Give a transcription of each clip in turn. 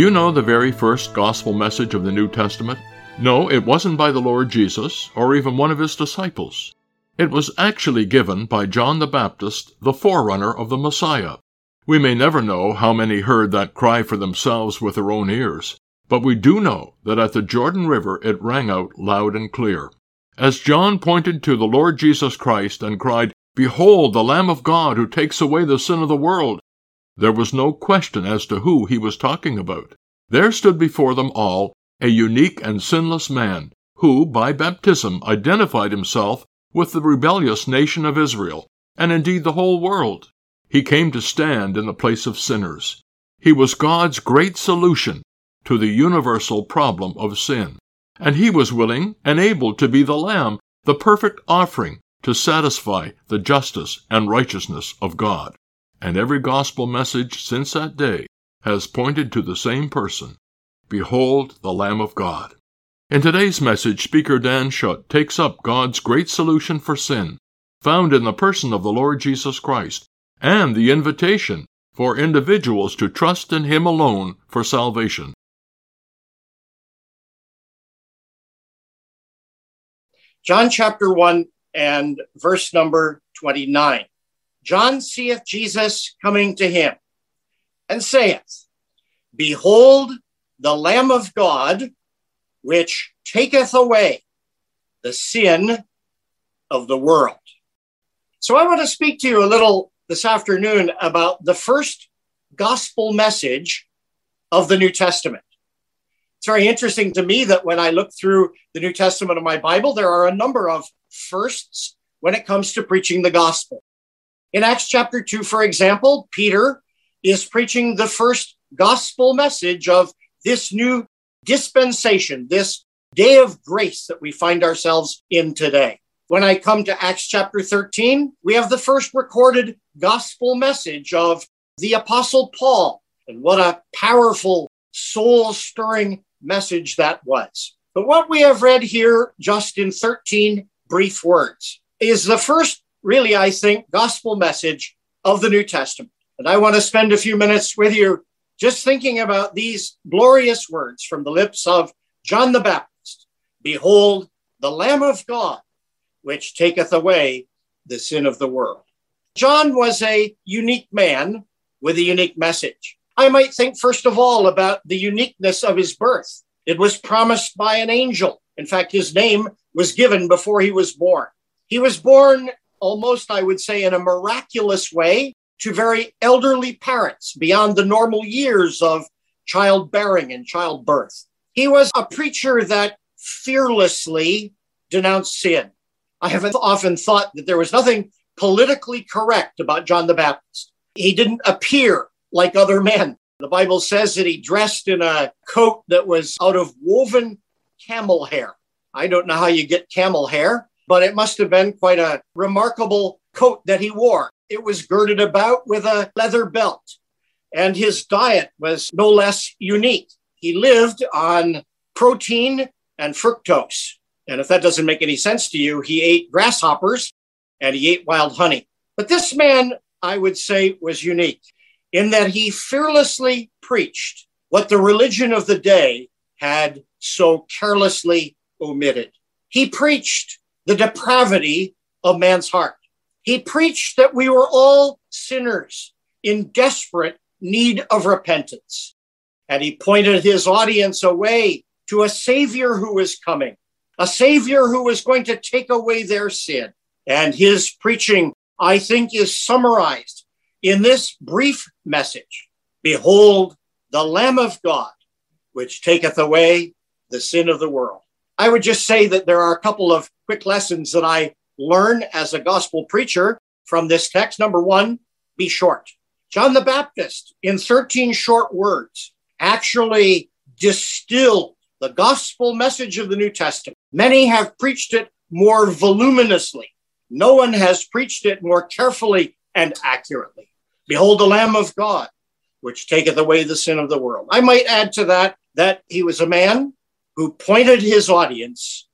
Do you know the very first gospel message of the New Testament? No, it wasn't by the Lord Jesus or even one of his disciples. It was actually given by John the Baptist, the forerunner of the Messiah. We may never know how many heard that cry for themselves with their own ears, but we do know that at the Jordan River it rang out loud and clear. As John pointed to the Lord Jesus Christ and cried, Behold the Lamb of God who takes away the sin of the world, there was no question as to who he was talking about. There stood before them all a unique and sinless man, who, by baptism, identified himself with the rebellious nation of Israel, and indeed the whole world. He came to stand in the place of sinners. He was God's great solution to the universal problem of sin, and he was willing and able to be the Lamb, the perfect offering to satisfy the justice and righteousness of God and every gospel message since that day has pointed to the same person Behold the Lamb of God. In today's message, Speaker Dan Schutt takes up God's great solution for sin, found in the person of the Lord Jesus Christ, and the invitation for individuals to trust in Him alone for salvation. John chapter 1 and verse number 29. John seeth Jesus coming to him and saith, Behold the Lamb of God, which taketh away the sin of the world. So I want to speak to you a little this afternoon about the first gospel message of the New Testament. It's very interesting to me that when I look through the New Testament of my Bible, there are a number of firsts when it comes to preaching the gospel. In Acts chapter 2, for example, Peter is preaching the first gospel message of this new dispensation, this day of grace that we find ourselves in today. When I come to Acts chapter 13, we have the first recorded gospel message of the Apostle Paul. And what a powerful, soul stirring message that was. But what we have read here, just in 13 brief words, is the first really, I think, gospel message of the New Testament. And I want to spend a few minutes with you just thinking about these glorious words from the lips of John the Baptist Behold, the Lamb of God, which taketh away the sin of the world. John was a unique man with a unique message. I might think, first of all, about the uniqueness of his birth. It was promised by an angel. In fact, his name was given before he was born. He was born almost, I would say, in a miraculous way to very elderly parents beyond the normal years of childbearing and childbirth. He was a preacher that fearlessly denounced sin. I have often thought that there was nothing politically correct about John the Baptist. He didn't appear like other men. The Bible says that he dressed in a coat that was out of woven camel hair. I don't know how you get camel hair, but it must have been quite a remarkable coat that he wore. It was girded about with a leather belt, and his diet was no less unique. He lived on protein and fructose. And if that doesn't make any sense to you, he ate grasshoppers and he ate wild honey. But this man, I would say, was unique in that he fearlessly preached what the religion of the day had so carelessly omitted. He preached the depravity of man's heart. He preached that we were all sinners in desperate need of repentance. And he pointed his audience away to a Savior who was coming, a Savior who was going to take away their sin. And his preaching, I think, is summarized in this brief message Behold, the Lamb of God, which taketh away the sin of the world. I would just say that there are a couple of quick lessons that I learn as a gospel preacher from this text. Number one, be short. John the Baptist, in 13 short words, actually distilled the gospel message of the New Testament. Many have preached it more voluminously. No one has preached it more carefully and accurately. Behold the Lamb of God, which taketh away the sin of the world. I might add to that that he was a man who pointed his audience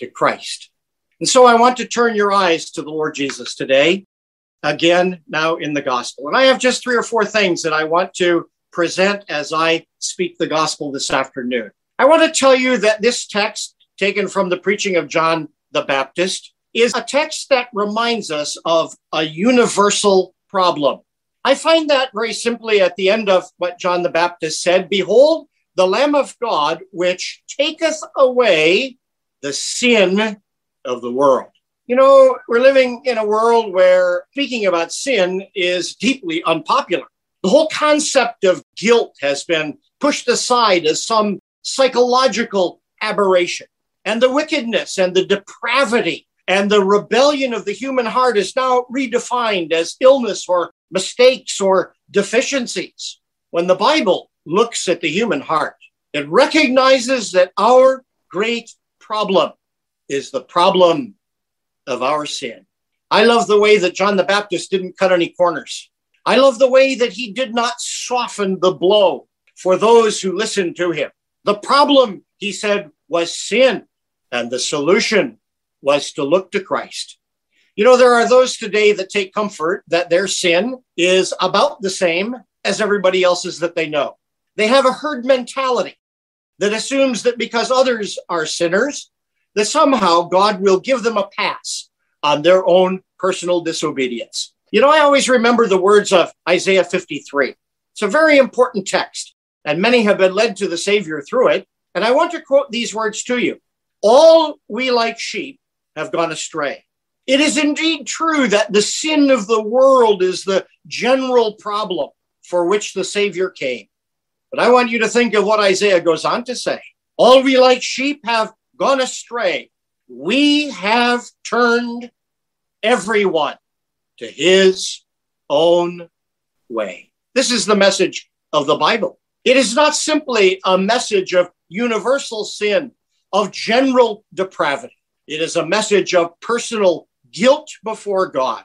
to Christ. And so I want to turn your eyes to the Lord Jesus today, again, now in the gospel. And I have just three or four things that I want to present as I speak the gospel this afternoon. I want to tell you that this text, taken from the preaching of John the Baptist, is a text that reminds us of a universal problem. I find that very simply at the end of what John the Baptist said Behold, the Lamb of God, which taketh away the sin of the world. You know, we're living in a world where speaking about sin is deeply unpopular. The whole concept of guilt has been pushed aside as some psychological aberration. And the wickedness and the depravity and the rebellion of the human heart is now redefined as illness or mistakes or deficiencies. When the Bible looks at the human heart, it recognizes that our great problem is the problem of our sin. I love the way that John the Baptist didn't cut any corners. I love the way that he did not soften the blow for those who listened to him. The problem, he said, was sin, and the solution was to look to Christ. You know, there are those today that take comfort that their sin is about the same as everybody else's that they know. They have a herd mentality that assumes that because others are sinners, that somehow God will give them a pass on their own personal disobedience. You know, I always remember the words of Isaiah 53. It's a very important text, and many have been led to the Savior through it. And I want to quote these words to you All we like sheep have gone astray. It is indeed true that the sin of the world is the general problem for which the Savior came. But I want you to think of what Isaiah goes on to say. All we like sheep have gone astray. We have turned everyone to his own way. This is the message of the Bible. It is not simply a message of universal sin, of general depravity. It is a message of personal guilt before God.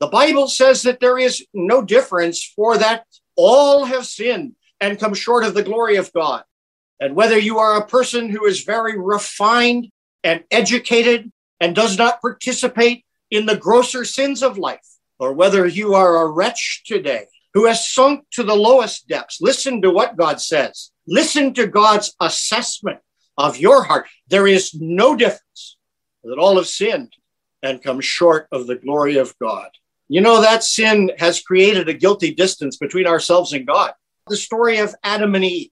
The Bible says that there is no difference, for that all have sinned and come short of the glory of God. And whether you are a person who is very refined and educated and does not participate in the grosser sins of life, or whether you are a wretch today who has sunk to the lowest depths, listen to what God says. Listen to God's assessment of your heart. There is no difference that all have sinned and come short of the glory of God. You know, that sin has created a guilty distance between ourselves and God. The story of Adam and Eve.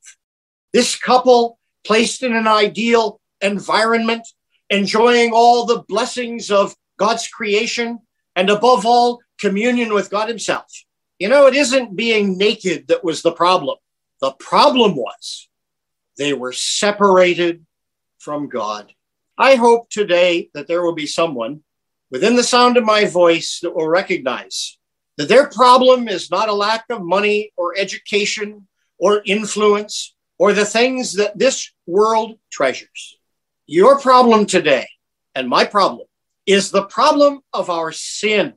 This couple placed in an ideal environment, enjoying all the blessings of God's creation, and above all, communion with God Himself. You know, it isn't being naked that was the problem. The problem was they were separated from God. I hope today that there will be someone within the sound of my voice that will recognize that their problem is not a lack of money or education or influence or the things that this world treasures. Your problem today and my problem is the problem of our sin.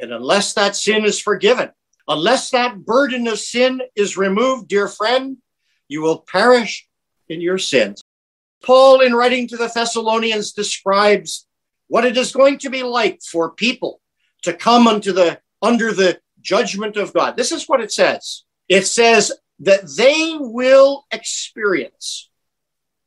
And unless that sin is forgiven, unless that burden of sin is removed, dear friend, you will perish in your sins. Paul, in writing to the Thessalonians, describes what it is going to be like for people to come unto the under the judgment of God. This is what it says. It says that they will experience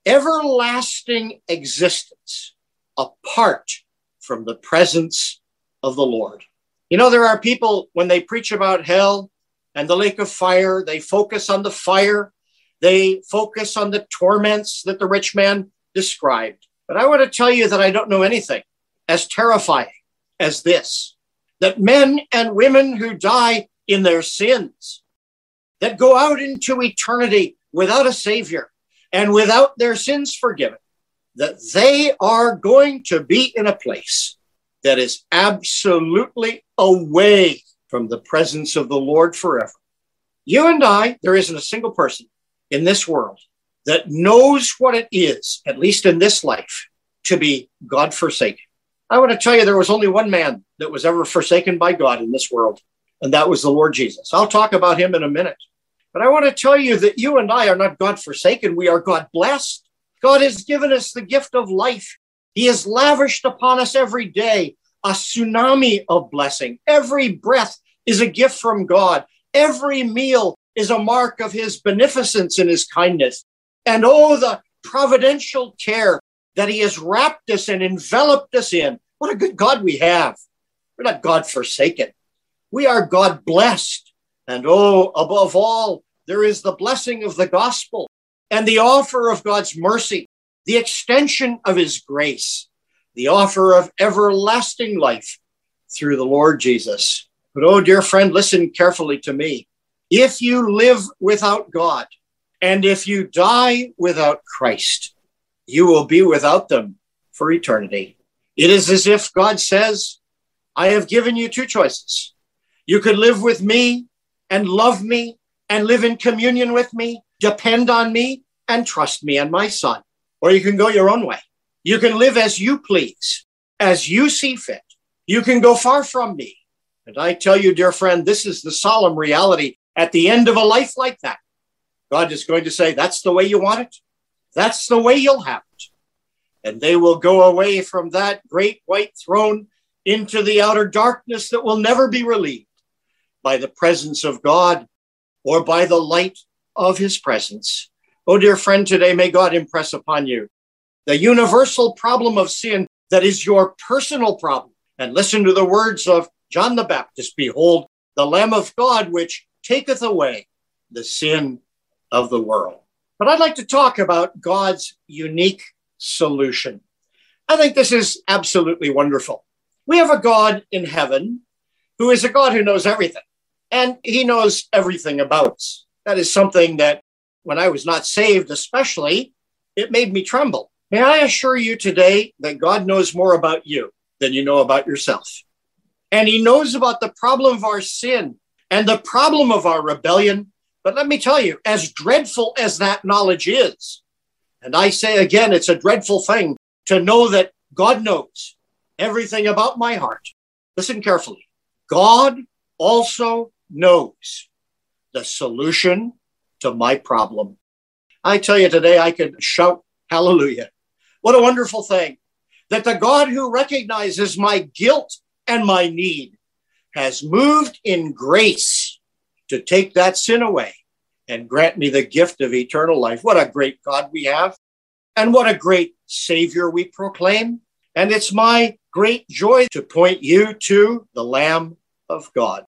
everlasting existence apart from the presence of the Lord. You know, there are people, when they preach about hell and the lake of fire, they focus on the fire, they focus on the torments that the rich man described. But I want to tell you that I don't know anything as terrifying as this that men and women who die in their sins, that go out into eternity without a savior and without their sins forgiven, that they are going to be in a place that is absolutely away from the presence of the Lord forever. You and I, there isn't a single person in this world that knows what it is, at least in this life, to be God forsaken. I want to tell you, there was only one man that was ever forsaken by God in this world, and that was the Lord Jesus. I'll talk about him in a minute. But I want to tell you that you and I are not God forsaken, we are God blessed. God has given us the gift of life. He has lavished upon us every day a tsunami of blessing. Every breath is a gift from God. Every meal is a mark of his beneficence and his kindness. And oh, the providential care that he has wrapped us and enveloped us in. What a good God we have. We're not God forsaken. We are God blessed. And oh, above all, there is the blessing of the gospel and the offer of God's mercy, the extension of his grace, the offer of everlasting life through the Lord Jesus. But oh, dear friend, listen carefully to me. If you live without God, and if you die without Christ, you will be without them for eternity. It is as if God says, I have given you two choices. You could live with me and love me and live in communion with me, depend on me and trust me and my son. Or you can go your own way. You can live as you please, as you see fit. You can go far from me. And I tell you, dear friend, this is the solemn reality at the end of a life like that. God is going to say, That's the way you want it. That's the way you'll have it. And they will go away from that great white throne into the outer darkness that will never be relieved by the presence of God or by the light of his presence. Oh, dear friend, today may God impress upon you the universal problem of sin that is your personal problem. And listen to the words of John the Baptist Behold, the Lamb of God, which taketh away the sin of the world. But I'd like to talk about God's unique solution. I think this is absolutely wonderful. We have a God in heaven who is a God who knows everything, and he knows everything about us. That is something that when I was not saved, especially, it made me tremble. May I assure you today that God knows more about you than you know about yourself. And he knows about the problem of our sin and the problem of our rebellion but let me tell you, as dreadful as that knowledge is, and I say again, it's a dreadful thing to know that God knows everything about my heart. Listen carefully. God also knows the solution to my problem. I tell you today, I could shout hallelujah. What a wonderful thing that the God who recognizes my guilt and my need has moved in grace to take that sin away and grant me the gift of eternal life. What a great God we have, and what a great Savior we proclaim. And it's my great joy to point you to the Lamb of God.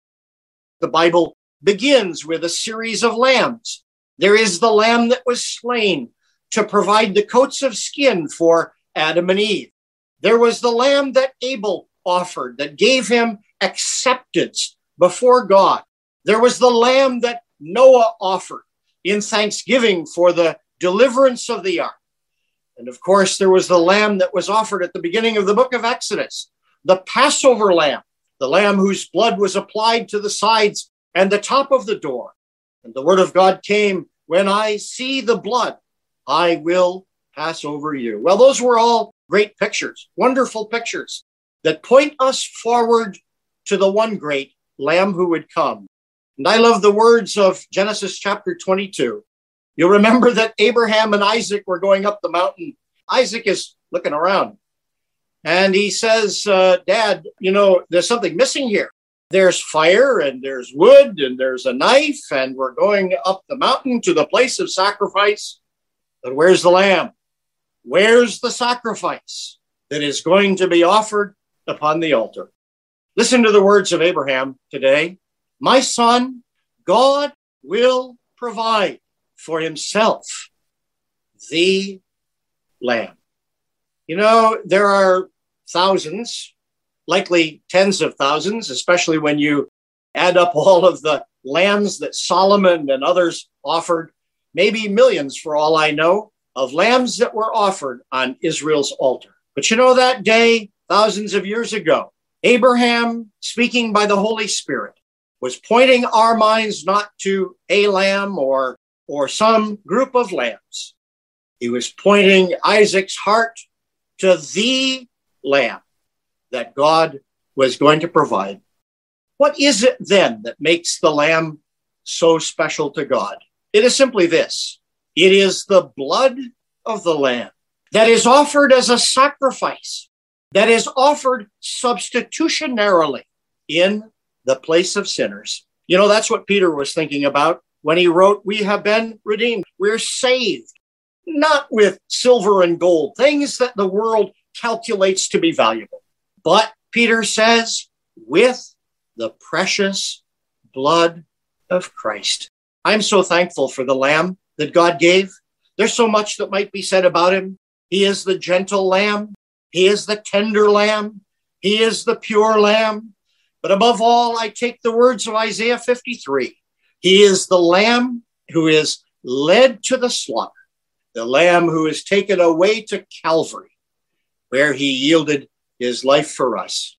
The Bible begins with a series of lambs. There is the lamb that was slain to provide the coats of skin for Adam and Eve. There was the lamb that Abel offered that gave him acceptance before God. There was the lamb that Noah offered in thanksgiving for the deliverance of the ark. And of course, there was the lamb that was offered at the beginning of the book of Exodus, the Passover lamb, the lamb whose blood was applied to the sides and the top of the door. And the word of God came, When I see the blood, I will pass over you. Well, those were all great pictures, wonderful pictures that point us forward to the one great lamb who would come and I love the words of Genesis chapter 22. You'll remember that Abraham and Isaac were going up the mountain. Isaac is looking around and he says, uh, Dad, you know, there's something missing here. There's fire and there's wood and there's a knife, and we're going up the mountain to the place of sacrifice. But where's the lamb? Where's the sacrifice that is going to be offered upon the altar? Listen to the words of Abraham today. My son, God will provide for himself the lamb. You know, there are thousands, likely tens of thousands, especially when you add up all of the lambs that Solomon and others offered, maybe millions for all I know, of lambs that were offered on Israel's altar. But you know, that day, thousands of years ago. Abraham, speaking by the Holy Spirit, was pointing our minds not to a lamb or, or some group of lambs. He was pointing Isaac's heart to the lamb that God was going to provide. What is it then that makes the lamb so special to God? It is simply this it is the blood of the lamb that is offered as a sacrifice, that is offered substitutionarily in the place of sinners. You know, that's what Peter was thinking about when he wrote, We have been redeemed. We're saved, not with silver and gold, things that the world calculates to be valuable. But Peter says, with the precious blood of Christ. I'm so thankful for the lamb that God gave. There's so much that might be said about him. He is the gentle lamb. He is the tender lamb. He is the pure lamb. But above all, I take the words of Isaiah 53. He is the lamb who is led to the slaughter, the lamb who is taken away to Calvary, where he yielded his life for us.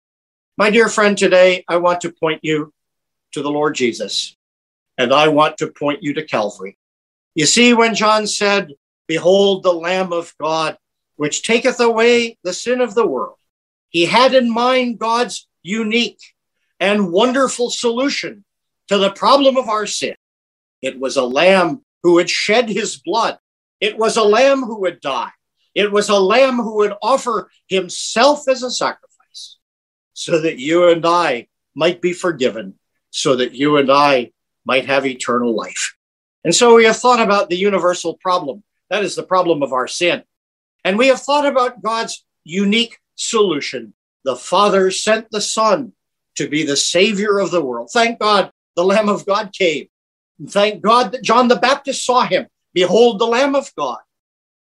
My dear friend, today I want to point you to the Lord Jesus, and I want to point you to Calvary. You see, when John said, Behold the Lamb of God, which taketh away the sin of the world, he had in mind God's unique and wonderful solution to the problem of our sin. It was a lamb who would shed his blood. It was a lamb who would die. It was a lamb who would offer himself as a sacrifice so that you and I might be forgiven, so that you and I might have eternal life. And so we have thought about the universal problem. That is the problem of our sin. And we have thought about God's unique solution. The Father sent the Son to be the Savior of the world. Thank God the Lamb of God came. Thank God that John the Baptist saw him. Behold, the Lamb of God.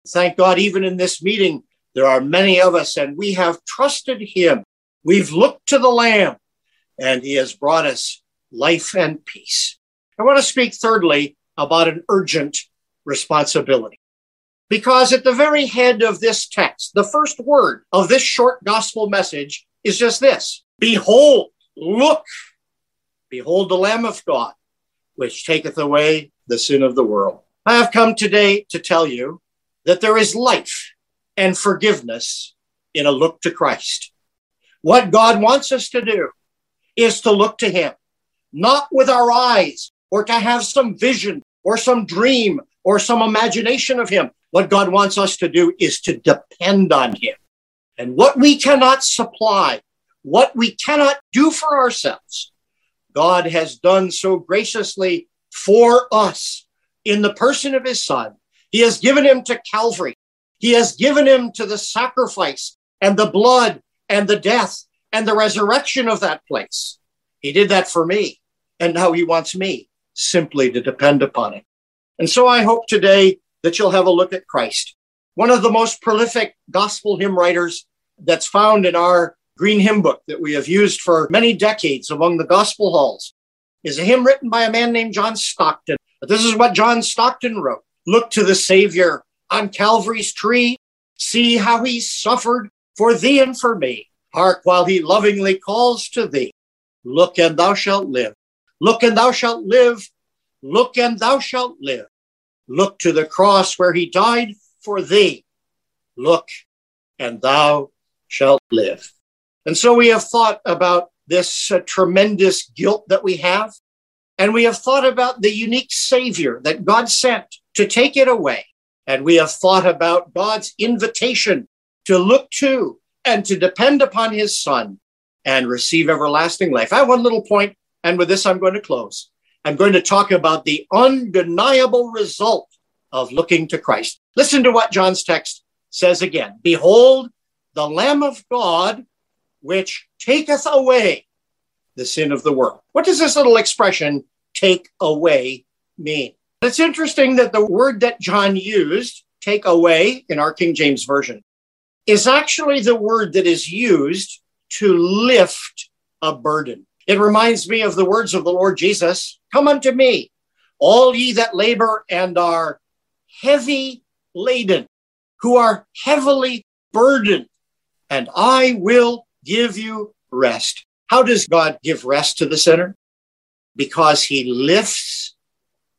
Thank God, even in this meeting, there are many of us, and we have trusted him. We've looked to the Lamb, and he has brought us life and peace. I want to speak thirdly about an urgent responsibility. Because at the very head of this text, the first word of this short gospel message is just this Behold, look, behold the Lamb of God, which taketh away the sin of the world. I have come today to tell you that there is life and forgiveness in a look to Christ. What God wants us to do is to look to Him, not with our eyes or to have some vision or some dream or some imagination of Him. What God wants us to do is to depend on Him. And what we cannot supply, what we cannot do for ourselves, God has done so graciously for us in the person of His Son he has given him to Calvary. He has given him to the sacrifice and the blood and the death and the resurrection of that place. He did that for me. And now he wants me simply to depend upon it. And so I hope today that you'll have a look at Christ. One of the most prolific gospel hymn writers that's found in our green hymn book that we have used for many decades among the gospel halls is a hymn written by a man named John Stockton. But this is what John Stockton wrote. Look to the Savior on Calvary's tree. See how he suffered for thee and for me. Hark while he lovingly calls to thee. Look and thou shalt live. Look and thou shalt live. Look and thou shalt live. Look to the cross where he died for thee. Look and thou shalt live. And so we have thought about this uh, tremendous guilt that we have. And we have thought about the unique Savior that God sent to take it away. And we have thought about God's invitation to look to and to depend upon his son and receive everlasting life. I have one little point, and with this, I'm going to close. I'm going to talk about the undeniable result of looking to Christ. Listen to what John's text says again Behold, the Lamb of God, which taketh away the sin of the world. What does this little expression, take away, mean? It's interesting that the word that John used, take away in our King James Version, is actually the word that is used to lift a burden. It reminds me of the words of the Lord Jesus Come unto me, all ye that labor and are heavy laden, who are heavily burdened, and I will give you rest. How does God give rest to the sinner? Because he lifts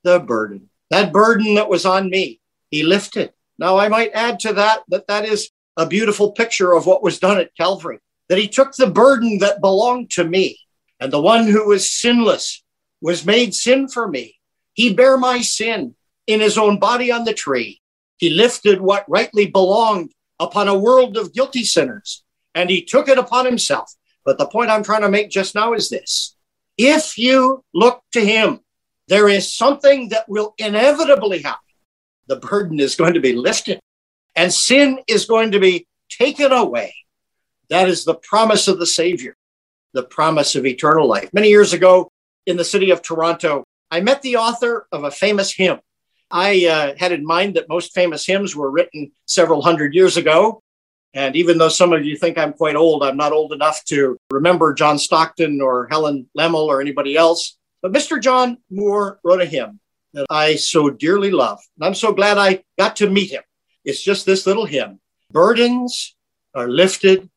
the burden. That burden that was on me, he lifted. Now, I might add to that that that is a beautiful picture of what was done at Calvary, that he took the burden that belonged to me, and the one who was sinless was made sin for me. He bare my sin in his own body on the tree. He lifted what rightly belonged upon a world of guilty sinners, and he took it upon himself. But the point I'm trying to make just now is this if you look to him, there is something that will inevitably happen. The burden is going to be lifted, and sin is going to be taken away. That is the promise of the Savior, the promise of eternal life. Many years ago in the city of Toronto, I met the author of a famous hymn. I uh, had in mind that most famous hymns were written several hundred years ago. And even though some of you think I'm quite old, I'm not old enough to remember John Stockton or Helen Lemmel or anybody else. But Mr. John Moore wrote a hymn that I so dearly love. And I'm so glad I got to meet him. It's just this little hymn Burdens are lifted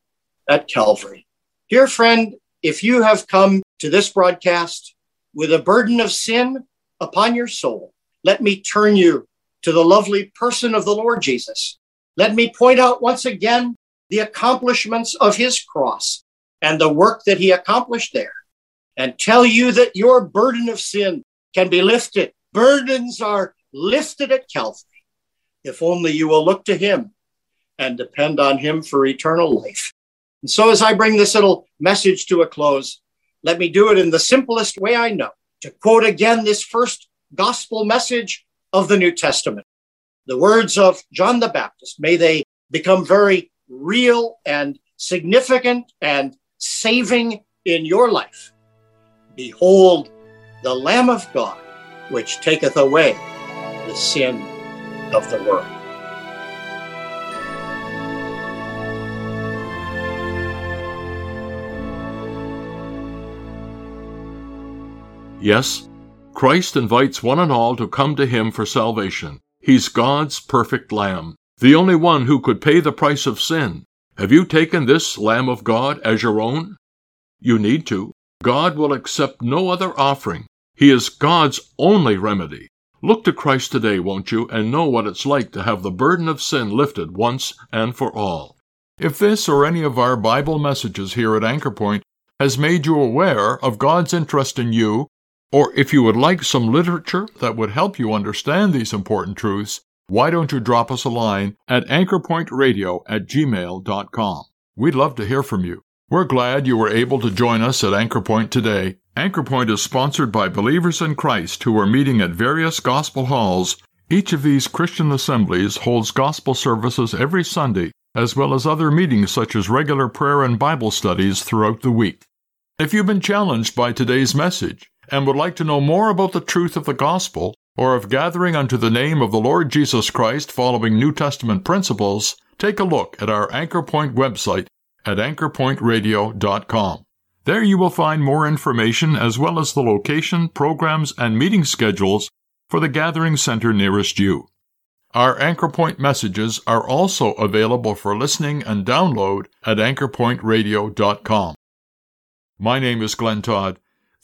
at Calvary. Dear friend, if you have come to this broadcast with a burden of sin upon your soul, let me turn you to the lovely person of the Lord Jesus. Let me point out once again the accomplishments of his cross and the work that he accomplished there, and tell you that your burden of sin can be lifted. Burdens are lifted at Calvary if only you will look to him and depend on him for eternal life. And so, as I bring this little message to a close, let me do it in the simplest way I know to quote again this first gospel message of the New Testament. The words of John the Baptist, may they become very real and significant and saving in your life. Behold, the Lamb of God, which taketh away the sin of the world. Yes, Christ invites one and all to come to him for salvation. He's God's perfect Lamb, the only one who could pay the price of sin. Have you taken this Lamb of God as your own? You need to. God will accept no other offering. He is God's only remedy. Look to Christ today, won't you, and know what it's like to have the burden of sin lifted once and for all. If this or any of our Bible messages here at Anchor Point has made you aware of God's interest in you, or if you would like some literature that would help you understand these important truths, why don't you drop us a line at anchorpointradio at gmail.com? We'd love to hear from you. We're glad you were able to join us at Anchorpoint today. Anchorpoint is sponsored by believers in Christ who are meeting at various gospel halls. Each of these Christian assemblies holds gospel services every Sunday, as well as other meetings such as regular prayer and Bible studies throughout the week. If you've been challenged by today's message and would like to know more about the truth of the gospel, or of gathering unto the name of the Lord Jesus Christ following New Testament principles, take a look at our Anchor Point website at anchorpointradio.com. There you will find more information as well as the location, programs, and meeting schedules for the gathering center nearest you. Our Anchor Point messages are also available for listening and download at anchorpointradio.com. My name is Glenn Todd.